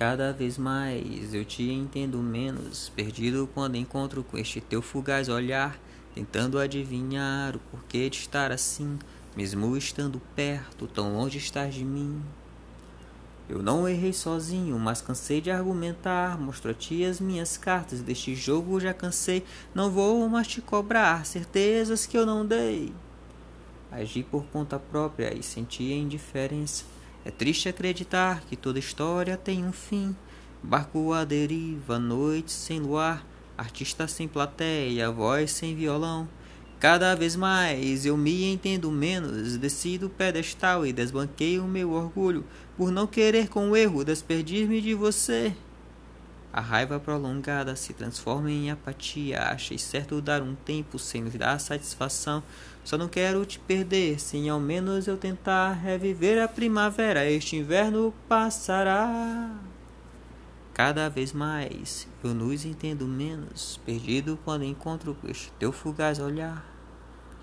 Cada vez mais eu te entendo menos, perdido quando encontro com este teu fugaz olhar, tentando adivinhar o porquê de estar assim, mesmo estando perto, tão longe estás de mim. Eu não errei sozinho, mas cansei de argumentar. Mostro a ti as minhas cartas, deste jogo já cansei. Não vou mais te cobrar certezas que eu não dei. Agi por conta própria e senti a indiferença. É triste acreditar que toda história tem um fim. Barco à deriva, noite sem luar, artista sem plateia, voz sem violão. Cada vez mais eu me entendo menos, desci do pedestal e desbanquei o meu orgulho por não querer com erro despedir-me de você. A raiva prolongada se transforma em apatia. Achei certo dar um tempo sem nos dar satisfação. Só não quero te perder, sem ao menos eu tentar reviver a primavera. Este inverno passará. Cada vez mais eu nos entendo menos, perdido quando encontro este teu fugaz olhar.